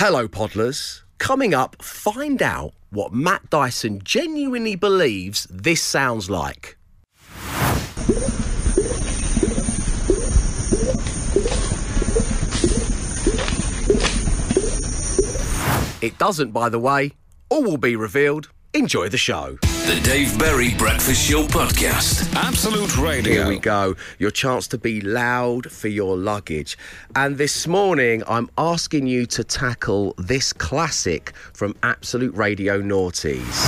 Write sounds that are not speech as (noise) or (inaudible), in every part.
Hello, Podlers. Coming up, find out what Matt Dyson genuinely believes this sounds like. It doesn't, by the way. All will be revealed. Enjoy the show. The Dave Berry Breakfast Show Podcast. Absolute Radio. Here we go. Your chance to be loud for your luggage. And this morning, I'm asking you to tackle this classic from Absolute Radio Noughties.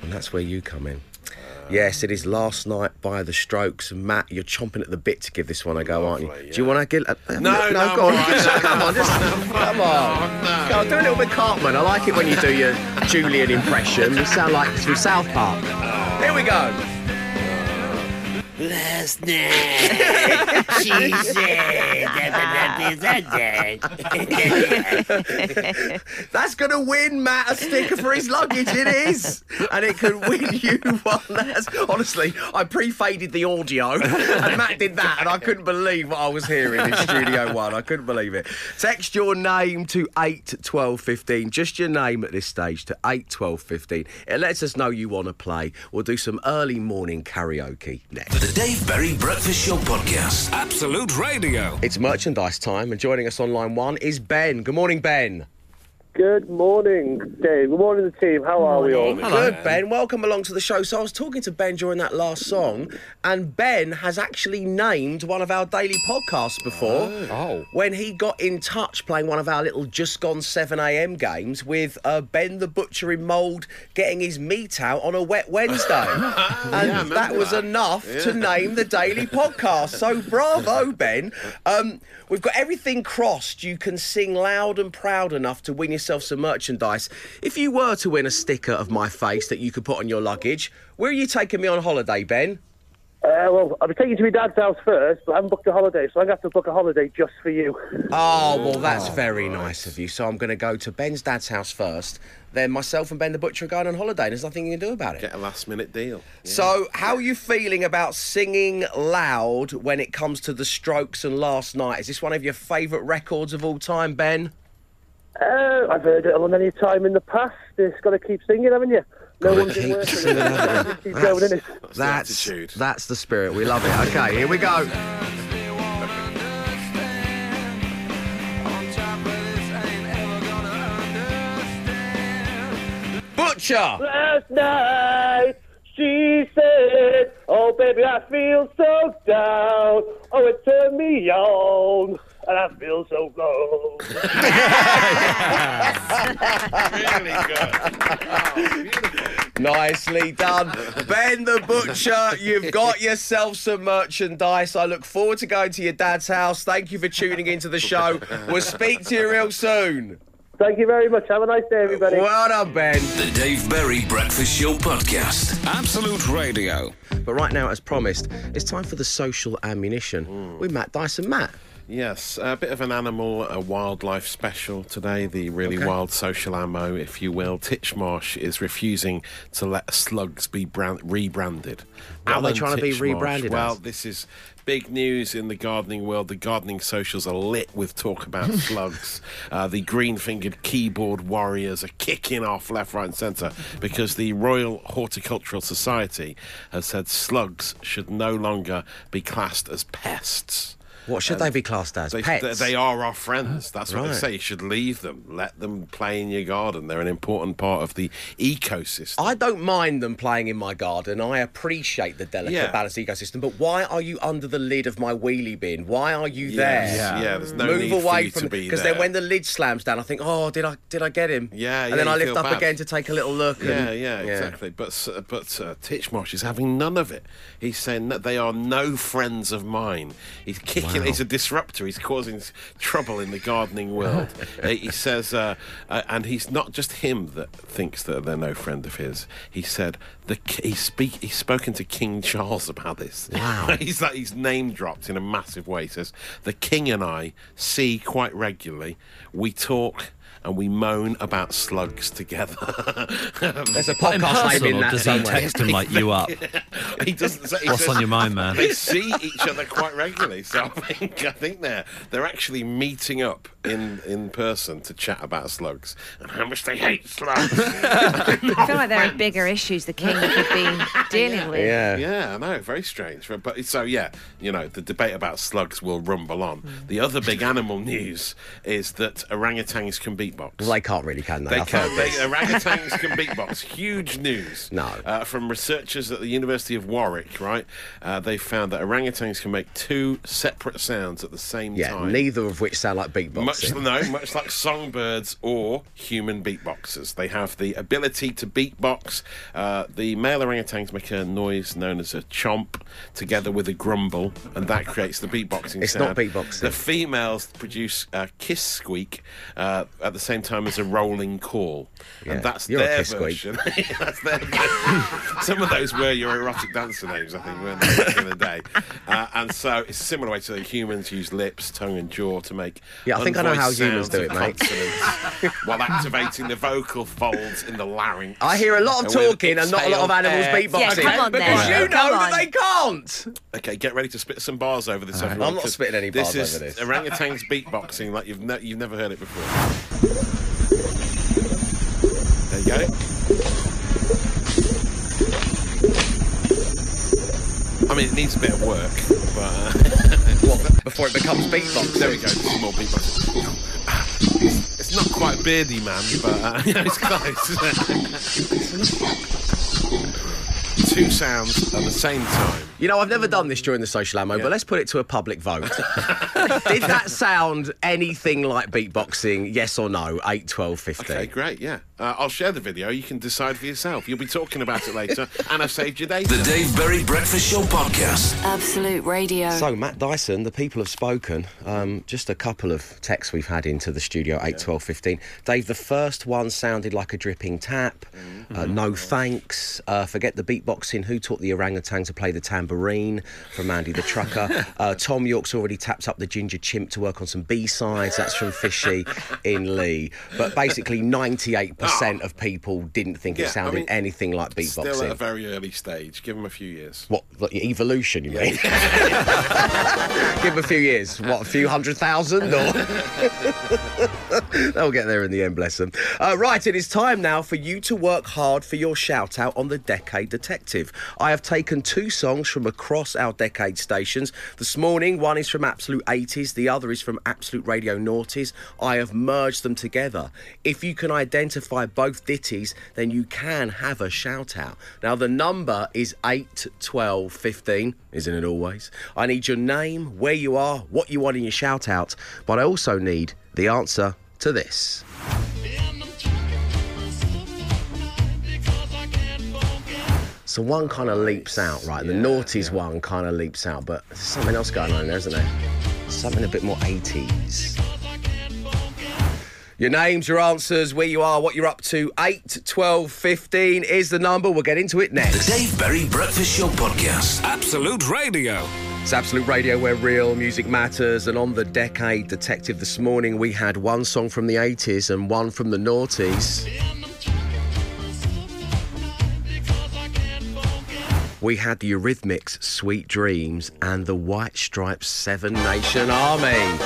And that's where you come in. Yes, it is last night by the Strokes. Matt, you're chomping at the bit to give this one a go, aren't you? Lovely, Do you want to get? No, no, no, go on. Right. No, (laughs) come on, just come on. no. Go on, do a little bit Cartman. I like it when you do your Julian impression. You sound like it's from South Park. Here we go. Last night, she said, (laughs) That's going to win Matt a sticker for his luggage. It is. And it could win you one. That's, honestly, I pre faded the audio and Matt did that. And I couldn't believe what I was hearing in Studio One. I couldn't believe it. Text your name to 81215. Just your name at this stage to 81215. It lets us know you want to play. We'll do some early morning karaoke next. The Dave Berry Breakfast Show Podcast. Absolute Radio. It's merchandise time, and joining us on line one is Ben. Good morning, Ben. Good morning, Dave. Good morning, the team. How are we all? Good, Ben. Welcome along to the show. So I was talking to Ben during that last song, and Ben has actually named one of our daily podcasts before. Oh. When he got in touch playing one of our little just gone 7 a.m. games with uh, Ben the Butcher in Mold getting his meat out on a wet Wednesday. (laughs) and I remember that was that. enough to name the daily podcast. So bravo, Ben. Um, we've got everything crossed. You can sing loud and proud enough to win yourself some merchandise. If you were to win a sticker of my face that you could put on your luggage, where are you taking me on holiday, Ben? Uh, well, I'll be taking you to my dad's house first, but I haven't booked a holiday, so I'm going to have to book a holiday just for you. Oh, well, that's very nice of you. So I'm going to go to Ben's dad's house first. Then myself and Ben the Butcher are going on holiday. and There's nothing you can do about it. Get a last minute deal. So, how are you feeling about singing loud when it comes to the Strokes and Last Night? Is this one of your favourite records of all time, Ben? Uh, I've heard it a many time in the past. It's got to keep singing, haven't you? No one's been working. it. (laughs) Keep going, innit? That's the attitude. that's the spirit. We love it. Okay, here we go. Butcher. Last night, she said, Oh, baby, I feel so down. Oh, it turned me on. And I feel so low. (laughs) really good. (laughs) Nicely done. Ben the Butcher, you've got yourself some merchandise. I look forward to going to your dad's house. Thank you for tuning into the show. We'll speak to you real soon. Thank you very much. Have a nice day, everybody. Well done, Ben. The Dave Berry Breakfast Show Podcast. Absolute Radio. But right now, as promised, it's time for the social ammunition mm. with Matt Dyson. Matt. Yes, a bit of an animal, a wildlife special today. The really Okay. wild social ammo, if you will. Titchmarsh is refusing to let slugs be brand- rebranded. What are they Alan trying to be rebranded Well, as? this is big news in the gardening world. The gardening socials are lit with talk about (laughs) slugs. Uh, the green-fingered keyboard warriors are kicking off left, right, and centre because the Royal Horticultural Society has said slugs should no longer be classed as pests. What should they be classed as? They, Pets. they are our friends. That's what Right. they say. You should leave them. Let them play in your garden. They're an important part of the ecosystem. I don't mind them playing in my garden. I appreciate the delicate, Yeah. balanced ecosystem. But why are you under the lid of my wheelie bin? Why are you Yes, there? yeah, yeah there's no Move need for away you to from be because then when the lid slams down, I think, oh, did I did I get him? Yeah, and yeah, then I lift up bad. again to take a little look. Yeah, and, yeah, exactly. But s- but uh, Titchmarsh is having none of it. He's saying that they are no friends of mine. He's kicking. He's a disruptor. He's causing trouble in the gardening world. (laughs) Uh, he says, uh, uh, and he's not just him that thinks that they're no friend of his. He said the he's speak. He's spoken to King Charles about this. Wow. (laughs) he's like he's name dropped in a massive way. He says the king and I see quite regularly. We talk and we moan about slugs together. (laughs) There's a podcast person, in or that does he text him like you (laughs) up? he doesn't say. he What's says- on your mind, man? They see each other quite regularly, so I think I think they're they're actually meeting up in in person to chat about slugs and how much they hate slugs. (laughs) I feel like there are bigger issues the king could be (laughs) dealing with. Yeah. Yeah, I know, very strange. But- But so yeah, you know, the debate about slugs will rumble on. Hmm. The other big animal news is that orangutans can beatbox. Well, they can't really, can they? They I've can. heard They, orangutans can (laughs) beatbox. Huge news. No. Uh, from researchers at the University of Warwick, right? Uh, they found that orangutans can make two separate sounds at the same Yeah, time. neither of which sound like Much beatboxing. no, much like songbirds or human beatboxers, they have the ability to beatbox. Uh, the male orangutans make a noise known as a chomp, together with a grumble, and that creates the beatboxing It's sound. not beatboxing. The females produce a kiss squeak uh, at the same time as a rolling call, Yeah, and that's their version. (laughs) that's their version. Some of those were your erotic dancer names, I think, weren't they, back in the day? Uh, and so it's a similar way to the humans use lips, tongue, and jaw to make Yeah, I think I don't know how humans do it, mate. (laughs) while activating the vocal folds in the larynx. I hear a lot of And talking and not a lot of animals air. beatboxing. Yeah, come on because then. you know Come that on. they can't. Okay, get ready to spit some bars over this. right. everyone, I'm not spitting any bars this is over this. Orangutans beatboxing like you've ne- you've never heard it before. There you go. I mean, it needs a bit of work, but uh, What, (laughs) before it becomes beatboxing? there we go. This is more beatboxing. It's not quite Beardyman, but uh, yeah, (laughs) it's close. (laughs) Two sounds at the same time. You know, I've never done this during the social ammo, but let's put it to a public vote. (laughs) Did that sound anything like beatboxing? Yes or no? 8, 12, 15. Okay, great, yeah. Uh, I'll share the video. You can decide for yourself. You'll be talking about it later, (laughs) and I've saved your day. The Dave Berry Breakfast Show Podcast. Absolute radio. So, Matt Dyson, the people have spoken. Um, just a couple of texts we've had into the studio 8, 12, 15. Dave, the first one sounded like a dripping tap. Uh, no thanks. Uh, forget the beatboxing. Who taught the orangutan to play the tambourine? From Andy the Trucker. (laughs) Uh, Thom Yorke's already tapped up the ginger chimp to work on some B sides. That's from Fishy in Lee. But basically, 98% Ah. of people didn't think Yeah, it I sounded mean, anything like beatboxing. Still at a very early stage. Give them a few years. What, like evolution, you mean? (laughs) Give them a few years. What, a few hundred thousand? Or... (laughs) (laughs) They'll get there in the end, bless them. Uh, right, it is time now for you to work hard for your shout out on the Decade Detective. I have taken two songs from across our Decade stations. This morning, one is from Absolute 80s, the other is from Absolute Radio Noughties. I have merged them together. If you can identify both ditties, then you can have a shout out. Now, the number is 8 12 15, isn't it always? I need your name, where you are, what you want in your shout out, but I also need the answer to this. So one kind of leaps out, right? The noughties one kind of leaps out, but there's something else going on there, isn't there? Something a bit more 80s. Your names, your answers, where you are, what you're up to. 8, 12, 15 is the number. We'll get into it next. The next. Dave Berry Breakfast Show Podcast. Absolute Radio. It's Absolute Radio where real music matters. And on the Decade Detective this morning, we had one song from the 80s and one from the noughties. We had the Eurythmics' Sweet Dreams and the White Stripes Seven Nation Army.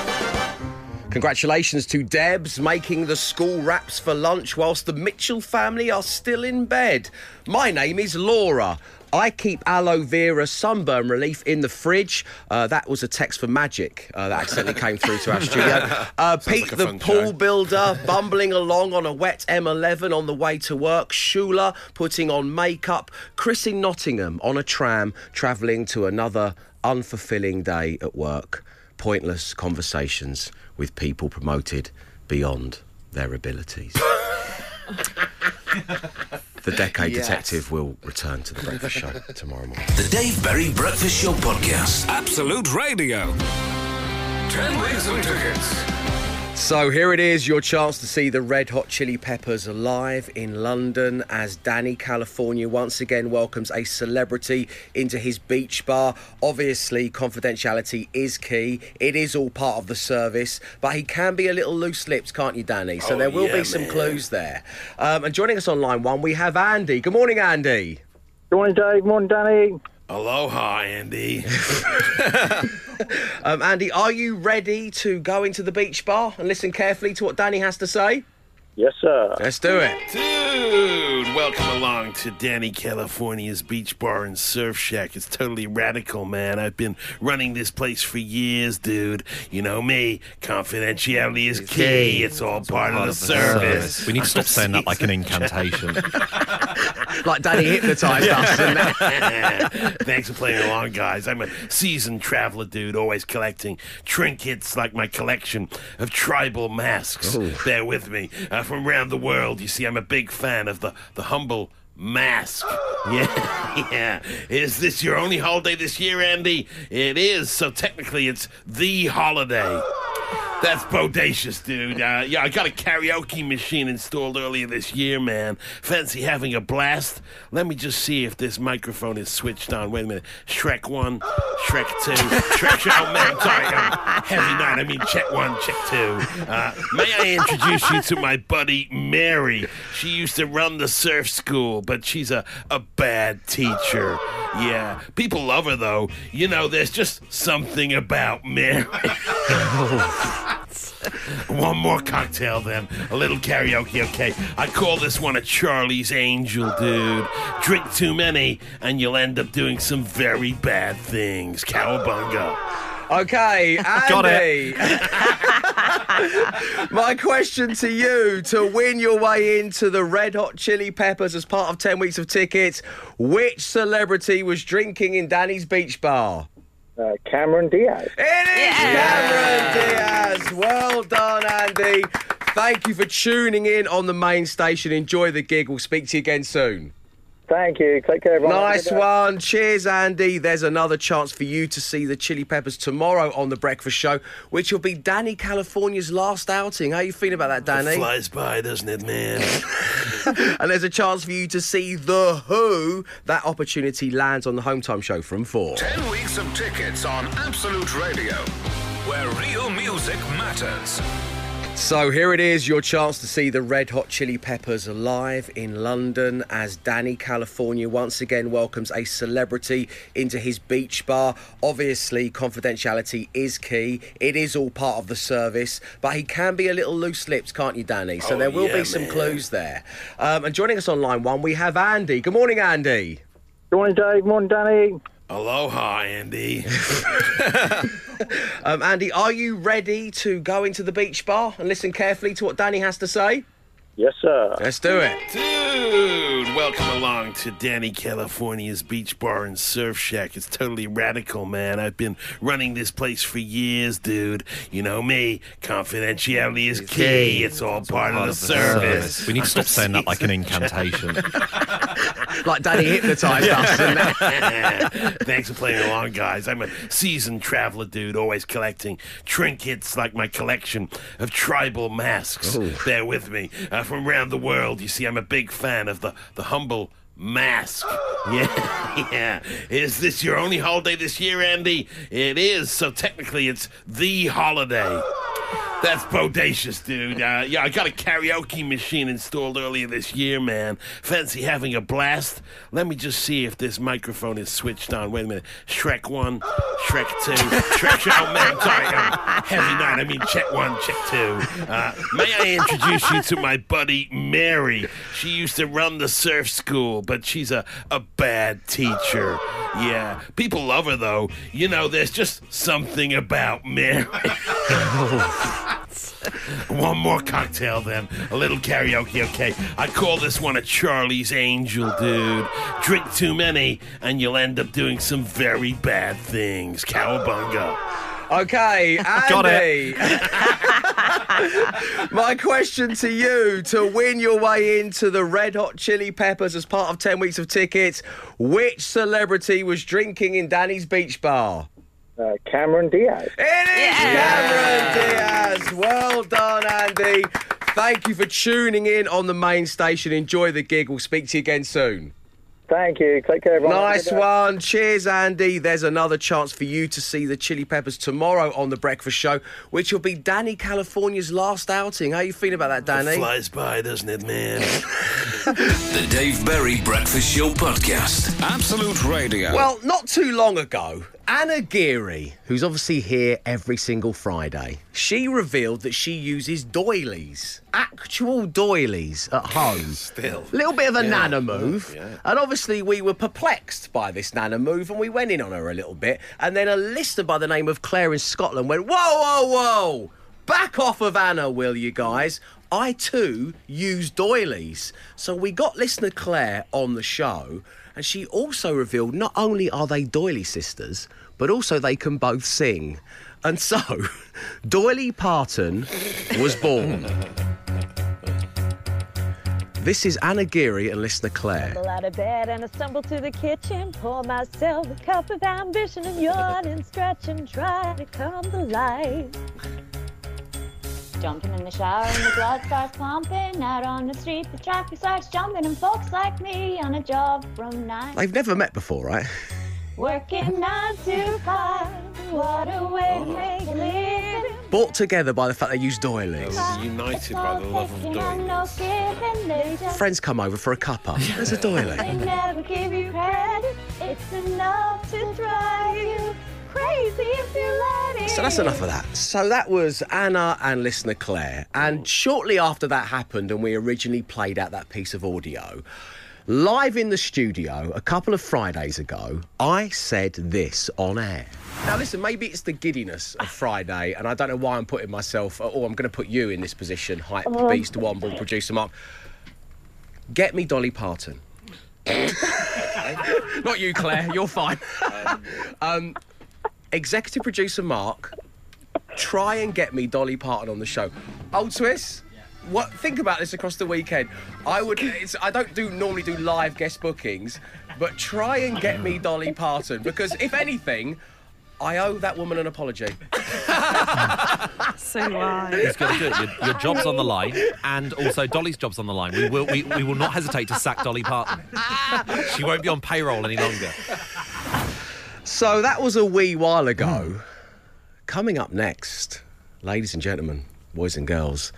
Congratulations to Debs making the school wraps for lunch whilst the Mitchell family are still in bed. My name is Laura. I keep aloe vera sunburn relief in the fridge. Uh, that was a text for Magic uh, that accidentally came through to our (laughs) studio. Uh, Pete, like the pool show. builder, bumbling along on a wet M11 on the way to work. Shula putting on makeup. Chris in Nottingham on a tram travelling to another unfulfilling day at work. Pointless conversations with people promoted beyond their abilities. (laughs) the Decade Yes. Detective will return to the breakfast show (laughs) tomorrow morning. The Dave Berry Breakfast Show Podcast. Absolute Radio. 10 wins and tickets. So here it is, your chance to see the Red Hot Chili Peppers live in London as Dani California once again welcomes a celebrity into his beach bar. Obviously, confidentiality is key. It is all part of the service, but he can be a little loose-lipped, can't you, Dani? So Oh, there will yeah, be some man. clues there. Um, and joining us on line one, we have Andy. Good morning, Andy. Good morning, Dave. Morning, Dani. Aloha, Andy. (laughs) (laughs) (laughs) Um, Andy, are you ready to go into the beach bar and listen carefully to what Dani has to say? Yes, sir. Let's do it. Dude, welcome along to Dani California's Beach Bar and Surf Shack. It's totally radical, man. I've been running this place for years, dude. You know me, confidentiality is key. It's all part, of the service. We need to stop (laughs) saying that like an incantation. (laughs) (laughs) Like Dani hypnotised us. and- (laughs) Thanks for playing along, guys. I'm a seasoned traveler, dude, always collecting trinkets like my collection of tribal masks. Bear with me. Uh, from around the world, you see, I'm a big fan of the, the humble mask. (gasps) Yeah, (laughs) yeah. Is this your only holiday this year, Andy? It is, so technically it's the holiday. That's bodacious, dude. Uh, yeah, I got a karaoke machine installed earlier this year, man. Fancy having a blast? Let me just see if this microphone is switched on. Wait a minute. Shrek 1, Shrek 2, Shrek... Oh, man, sorry. Heavy night. I mean, check 1, check 2. Uh, may I introduce you to my buddy, Mary? She used to run the surf school, but she's a, a bad teacher. Yeah, people love her, though. You know, there's just something about Mary. (laughs) (laughs) One more cocktail, then. A little karaoke, okay? I call this one a Charlie's Angel, dude. Drink too many, and you'll end up doing some very bad things. Cowabunga. Okay, Andy. (laughs) Got it. (laughs) My question to you to win your way into the Red Hot Chili Peppers as part of 10 weeks of tickets, which celebrity was drinking in Dani's beach bar? Uh, Cameron Diaz. It is Cameron Diaz. Well done, Andy. Thank you for tuning in on the main station. Enjoy the gig. We'll speak to you again soon. Thank you. Take care, everyone. Nice Have a good day. one. Cheers, Andy. There's another chance for you to see the Chili Peppers tomorrow on The Breakfast Show, which will be Dani California's last outing. How you feeling about that, Dani? Flies by, doesn't it, man? (laughs) And there's a chance for you to see The Who. That opportunity lands on the Home Time Show from 4. 10 weeks of tickets on Absolute Radio, where real music matters. So here it is, your chance to see the Red Hot Chili Peppers live in London as Dani California once again welcomes a celebrity into his beach bar. Obviously, confidentiality is key. It is all part of the service, but he can be a little loose-lipped, can't you, Dani? So Oh, there will yeah, be some man. clues there. Um, and joining us on line one, we have Andy. Good morning, Andy. Good morning, Dave. Morning, Dani. Aloha, Andy. (laughs) Um, Andy, are you ready to go into the beach bar and listen carefully to what Dani has to say? Yes, sir. Let's do it. Dude, welcome along to Dani California's Beach Bar and Surf Shack. It's totally radical, man. I've been running this place for years, dude. You know me, confidentiality is key. It's all part, of the service. We need to stop (laughs) saying that like an incantation. (laughs) Like Dani hypnotised us. and- (laughs) Thanks for playing along, guys. I'm a seasoned traveler, dude, always collecting trinkets like my collection of tribal masks. Bear with me. Uh, Uh, from around the world, you see, I'm a big fan of the, the humble mask. (gasps) Yeah, (laughs) yeah. Is this your only holiday this year, Andy? It is, so technically it's the holiday. (laughs) That's bodacious, dude. Uh, yeah, I got a karaoke machine installed earlier this year, man. Fancy having a blast? Let me just see if this microphone is switched on. Wait a minute. Shrek 1, Shrek 2, Shrek... Oh, man, sorry. Um, heavy night. I mean, check 1, check 2. Uh, may I introduce you to my buddy, Mary? She used to run the surf school, but she's a, a bad teacher. Yeah, people love her, though. You know, there's just something about Mary. (laughs) (laughs) One more cocktail, then. A little karaoke, okay? I call this one a Charlie's Angel, dude. Drink too many, and you'll end up doing some very bad things. Cowabunga. Okay, Andy. Got it. (laughs) My question to you to win your way into the Red Hot Chili Peppers as part of 10 weeks of tickets, which celebrity was drinking in Dani's beach bar? Uh, Cameron Diaz. It is Cameron Diaz. Well done, Andy. Thank you for tuning in on the main station. Enjoy the gig. We'll speak to you again soon. Thank you. Take care, everyone. Nice one. Cheers, Andy. There's another chance for you to see the Chili Peppers tomorrow on The Breakfast Show, which will be Dani California's last outing. How you feeling about that, Dani? Flies by, doesn't it, man? (laughs) The Dave Berry Breakfast Show Podcast. Absolute Radio. Well, not too long ago, Anna Geary, who's obviously here every single Friday, she revealed that she uses doilies, actual doilies at home. (laughs) Still. Little bit of a Yeah. nana move. Yeah. And obviously, we were perplexed by this nana move and we went in on her a little bit. And then a listener by the name of Claire in Scotland went, Whoa, whoa, whoa! Back off of Anna, will you guys? I too use doilies. So we got listener Claire on the show. And she also revealed not only are they doily sisters, but also they can both sing. And so, (laughs) Doily Parton was born. This is Anna Geary and listener Claire. Stumble out of bed and I stumble to the kitchen. Pour myself a cup of ambition and yawn and stretch and try to come to life. Jumping in the shower and the blood starts pumping. Out on the street, the traffic starts jumping, and folks like me on a job from nine. They've never met before, right? Working nine to five. What a way oh. to make a living. Brought together by the fact they use doilies. United by the love of Taking no doilies. giving. They just Friends come over for a cuppa. There's a doily. they never give you credit. It's enough to drive you crazy if you let it. So that's enough of that. So that was Anna and listener Claire. And shortly after that happened, and we originally played out that piece of audio, live in the studio a couple of Fridays ago, I said this on air. Now, listen, maybe it's the giddiness of Friday, and I don't know why I'm putting myself, or I'm going to put you in this position, Hype Beast Womble, producer Mark. Get me Dolly Parton. (laughs) Not you, Claire, you're fine. (laughs) um, executive producer Mark, try and get me Dolly Parton on the show. Old Swiss, what? Think about this across the weekend. I would. It's, I don't do normally do live guest bookings, but try and get me Dolly Parton because if anything. I owe that woman an apology. So wise. He's got to do it. Your, your job's on the line, and also Dolly's job's on the line. We will, we, we will not hesitate to sack Dolly Parton. She won't be on payroll any longer. So that was a wee while ago. Coming up next, ladies and gentlemen, boys and girls,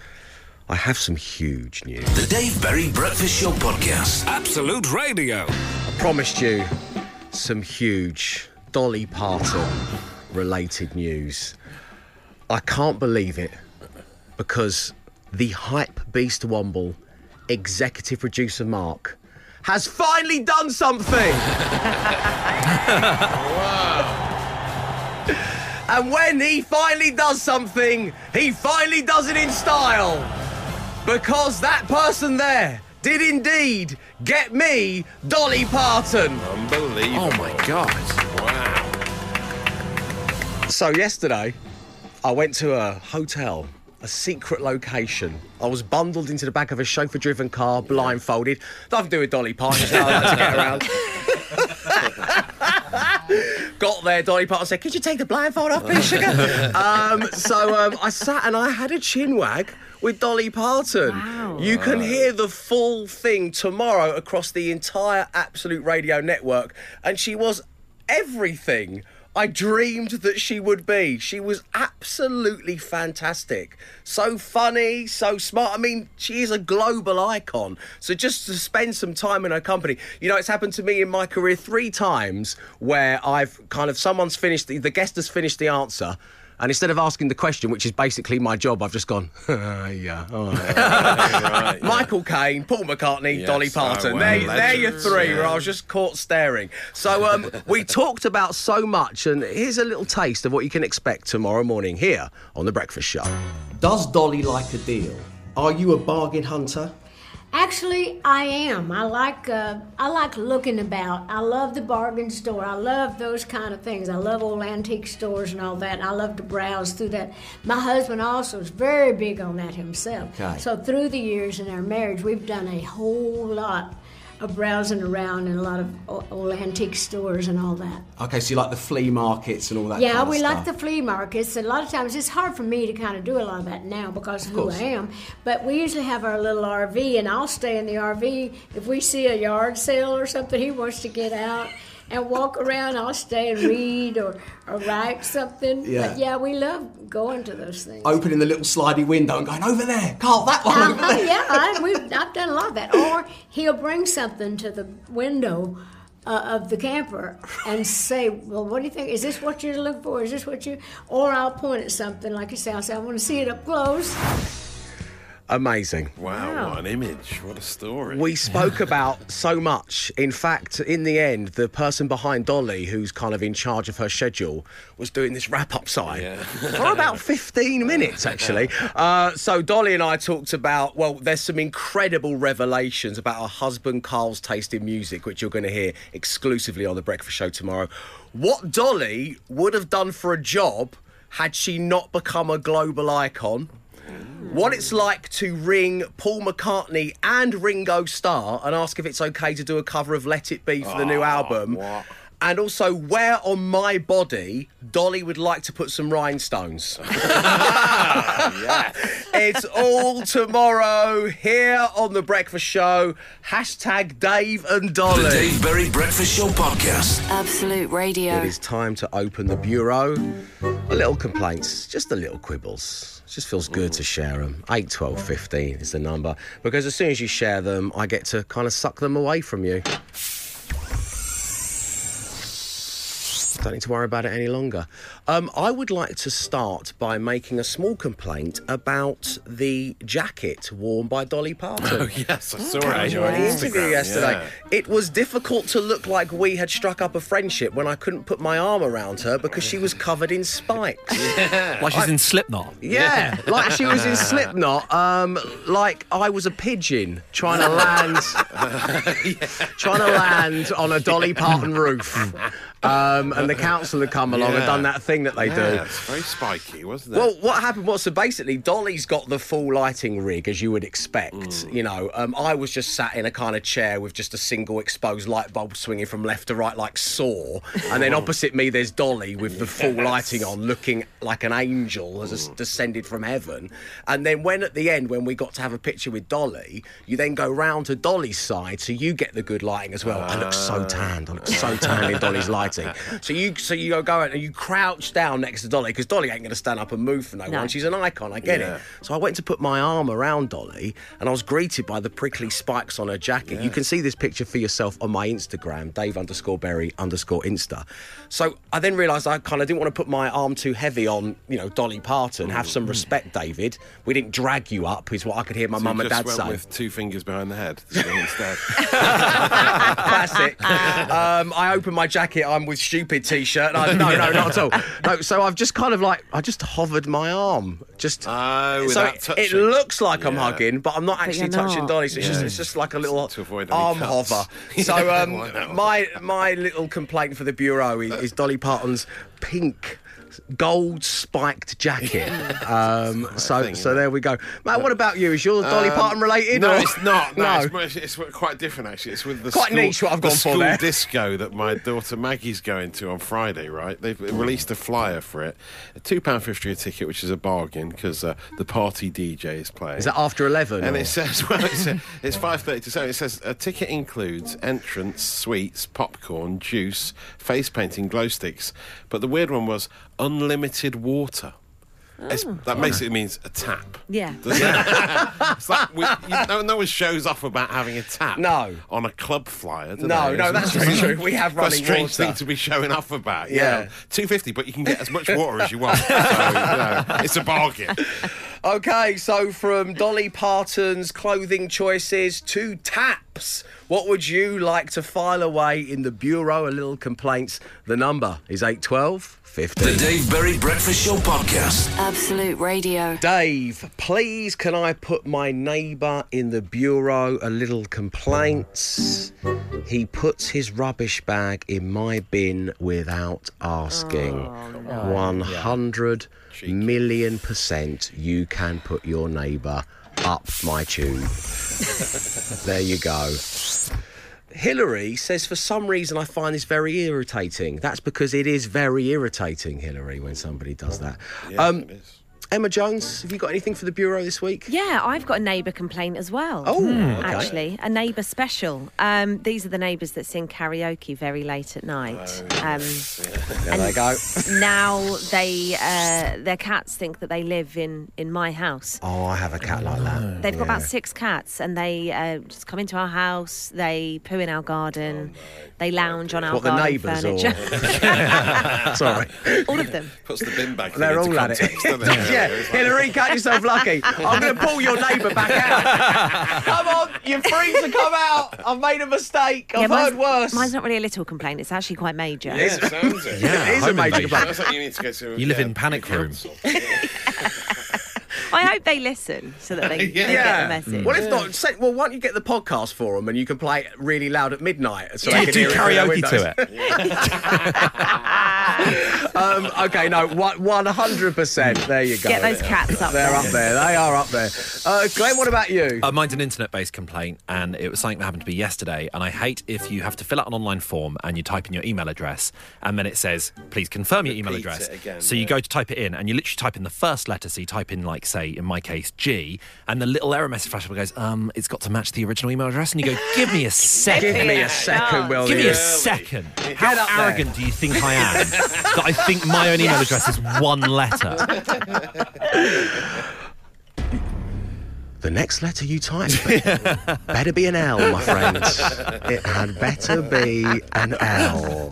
I have some huge news. The Dave Berry Breakfast Show Podcast. Absolute Radio. I promised you some huge Dolly Parton related news. I can't believe it because the hype beast Womble executive producer Mark has finally done something. (laughs) And when he finally does something, he finally does it in style. Because that person there did indeed get me Dolly Parton. Unbelievable. Oh my God. Wow. So yesterday, I went to a hotel, a secret location. I was bundled into the back of a chauffeur-driven car, blindfolded. Nothing to do with Dolly Parton, just I like to get around. (laughs) Got there, Dolly Parton said, "Could you take the blindfold off, please, sugar?" (laughs) um, so um, I sat and I had a chin wag with Dolly Parton. Wow. You can hear the full thing tomorrow across the entire Absolute Radio network, and she was everything I dreamed that she would be. She was absolutely fantastic. So funny, so smart. I mean, she is a global icon. So just to spend some time in her company, you know, it's happened to me in my career three times where I've kind of someone's finished, the, the guest has finished the answer. And instead of asking the question, which is basically my job, I've just gone, (laughs) yeah. all right." (laughs) Right, yeah. Michael Caine, Paul McCartney, Yes, Dolly oh, Parton. wow, there, there you're legends, three, yeah. where I was just caught staring. So um, (laughs) we talked about so much, and here's a little taste of what you can expect tomorrow morning here on The Breakfast Show. Does Dolly like a deal? Are you a bargain hunter? Actually, I am. I like uh, I like looking about. I love the bargain store. I love those kind of things. I love old antique stores and all that. I love to browse through that. My husband also is very big on that himself. Okay. So through the years in our marriage, we've done a whole lot of browsing around in a lot of old antique stores and all that. Okay, so you like the flea markets and all that. yeah, kind of we like the flea markets. A lot of times it's hard for me to kind of do a lot of that now because of, who. I am. But we usually have our little RV, and I'll stay in the RV. If we see a yard sale or something, he wants to get out and walk around. I'll stay and read or, or write something. Yeah. But yeah, we love going to those things. Opening the little slidey window and going over there, Carl, that one. Uh-huh, there." yeah, I, I've done a lot of that. Or he'll bring something to the window uh, of the camper and say, "Well, what do you think? Is this what you're looking for? Is this what you?" Or I'll point at something like you say. I'll say, "I want to see it up close." Amazing. Wow, what an image. What a story. We spoke (laughs) about so much. In fact, in the end, the person behind Dolly, who's kind of in charge of her schedule, was doing this wrap up sign for about 15 minutes, actually. (laughs) Uh, so, Dolly and I talked about, well, there's some incredible revelations about her husband Carl's taste in music, which you're going to hear exclusively on The Breakfast Show tomorrow. What Dolly would have done for a job had she not become a global icon what it's like to ring Paul McCartney and Ringo Starr and ask if it's okay to do a cover of Let It Be for the new ah, album. And also, where on my body Dolly would like to put some rhinestones. (laughs) (laughs) It's all tomorrow here on The Breakfast Show. Hashtag Dave and Dolly. The Dave Berry Breakfast Show podcast. Absolute Radio. It is time to open the bureau. A little complaints, just a little quibbles. It just feels good to share them. 8, 12, 15 is the number. Because as soon as you share them, I get to kind of suck them away from you. Don't need to worry about it any longer. Um, I would like to start by making a small complaint about the jacket worn by Dolly Parton. Oh, (laughs) yes, I saw Okay. it. During the on interview Instagram, yesterday. yeah. It was difficult to look like we had struck up a friendship when I couldn't put my arm around her because she was covered in spikes. (laughs) Like she's in Slipknot. Yeah, like she was in Slipknot. Um, like I was a pigeon trying to land, (laughs) trying to land on a Dolly Parton roof. Um, and the (laughs) council had come along and done that thing that they Yeah, do. it's very spiky, wasn't it? Well, what happened was so basically Dolly's got the full lighting rig as you would expect. Mm. You know, um, I was just sat in a kind of chair with just a single exposed light bulb swinging from left to right like Saw, and then opposite me there's Dolly with the full lighting on, looking like an angel has Mm. descended from heaven. And then when at the end, when we got to have a picture with Dolly, you then go round to Dolly's side, so you get the good lighting as well. I look so tanned. I look so tanned in Dolly's (laughs) lighting. (laughs) So you so you go go out and you crouch down next to Dolly because Dolly ain't going to stand up and move for no, No. one. She's an icon. I get Yeah. it. So I went to put my arm around Dolly, and I was greeted by the prickly spikes on her jacket. You can see this picture for yourself on my Instagram, Dave underscore Berry underscore Insta. So I then realised I kind of didn't want to put my arm too heavy on, you know, Dolly Parton. Have some respect, David. We didn't drag you up, is what I could hear my So you mum and just dad went say. with two fingers behind the head (laughs) instead. Classic. (laughs) um, I open my jacket. I'm with stupid t-shirt. I, (laughs) no, no, not at all. No. So I've just kind of like I just hovered my arm. Just Oh, so it, it looks like I'm hugging, but I'm not actually you're touching not. Dolly. So it's, just, it's just like a little To avoid arm cuts. hover. (laughs) So um, my my little complaint for the bureau is, is Dolly Parton's pink. Gold spiked jacket. (laughs) Um, so, thing, so there we go. Matt, what about you? Is yours Dolly Um, Parton related? No, or- it's not. No, (laughs) no. It's, much- it's quite different actually. It's with the Quite school, niche what I've the gone for school there. disco that my daughter Maggie's going to on Friday. Right, they've released a flyer for it. A two pound fifty a ticket, which is a bargain because uh, the party DJ is playing. Is that after eleven? And or- it says, (laughs) well, it's, uh, it's five thirty to seven. It says a ticket includes entrance, sweets, popcorn, juice, face painting, glow sticks. But the weird one was unlimited water. It's, oh. that basically means a tap. Yeah. Doesn't (laughs) it? it's like we, you, no, no one shows off about having a tap. No. On a club flyer. do No, they? no, It's that's just very true. We have quite a strange water. thing to be showing off about. Yeah. Yeah, two fifty, but you can get as much (laughs) water as you want. So, you know, it's a bargain. Okay, so from Dolly Parton's clothing choices to taps, what would you like to file away in the bureau? A little complaints. The number is 812 The Dave Berry Breakfast Show podcast. Absolute Radio. Dave, please can I put my neighbour in the bureau? A little complaints. He puts his rubbish bag in my bin without asking. 100 million percent you can put your neighbour up my tube. (laughs) there you go. Hillary says, for some reason, I find this very irritating. That's because it is very irritating, Hillary, when somebody does that. um, Emma Jones, have you got anything for the Bureau this week? Yeah, I've got a neighbour complaint as well. Oh, Hmm. okay. actually, a neighbour special. Um, these are the neighbours that sing karaoke very late at night. Um, There they go. now they, uh, their cats think that they live in in my house. Oh, I have a cat like that. They've got about six cats, and they uh, just come into our house. They poo in our garden. They lounge on our What, the garden neighbours furniture. or- (laughs) (laughs) Sorry. All of them. Puts the bin bag. They're into all at it. context, doesn't it? (laughs) yeah, Hillary, cut yourself lucky. I'm going to pull your neighbour back out. (laughs) come on, you're free to come out. I've made a mistake. I've mine's, heard worse. Mine's not really a little complaint. It's actually quite major. Yeah, it sounds it. Yeah, it is a major complaint. Like you need to go to. You live in uh, panic the room. council. (laughs) I hope they listen so that they, (laughs) they get the message. Well, if not, say, well, why don't you get the podcast for them and you can play it really loud at midnight so Yeah, they can do hear it through their karaoke windows. to it. (laughs) um, okay, no, one hundred percent. There you go. Get those cats up They're there. up there. They are up there. Uh, Glenn, what about you? Uh, mine's an internet-based complaint, and it was something that happened to me yesterday. And I hate if you have to fill out an online form and you type in your email address, and then it says, "Please confirm your email Repeat address." again, so you go to type it in, and you literally type in the first letter. So you type in, like, say, in my case, G, and the little error message flashes up and goes, "Um, it's got to match the original email address." And you go, "Give me a second. Give me a second, will Give you? me a second. How Get up there. arrogant do you think I am that I think my own email address is one letter? (laughs) The next letter you type (laughs) better be an L, my friends. It had better be an L.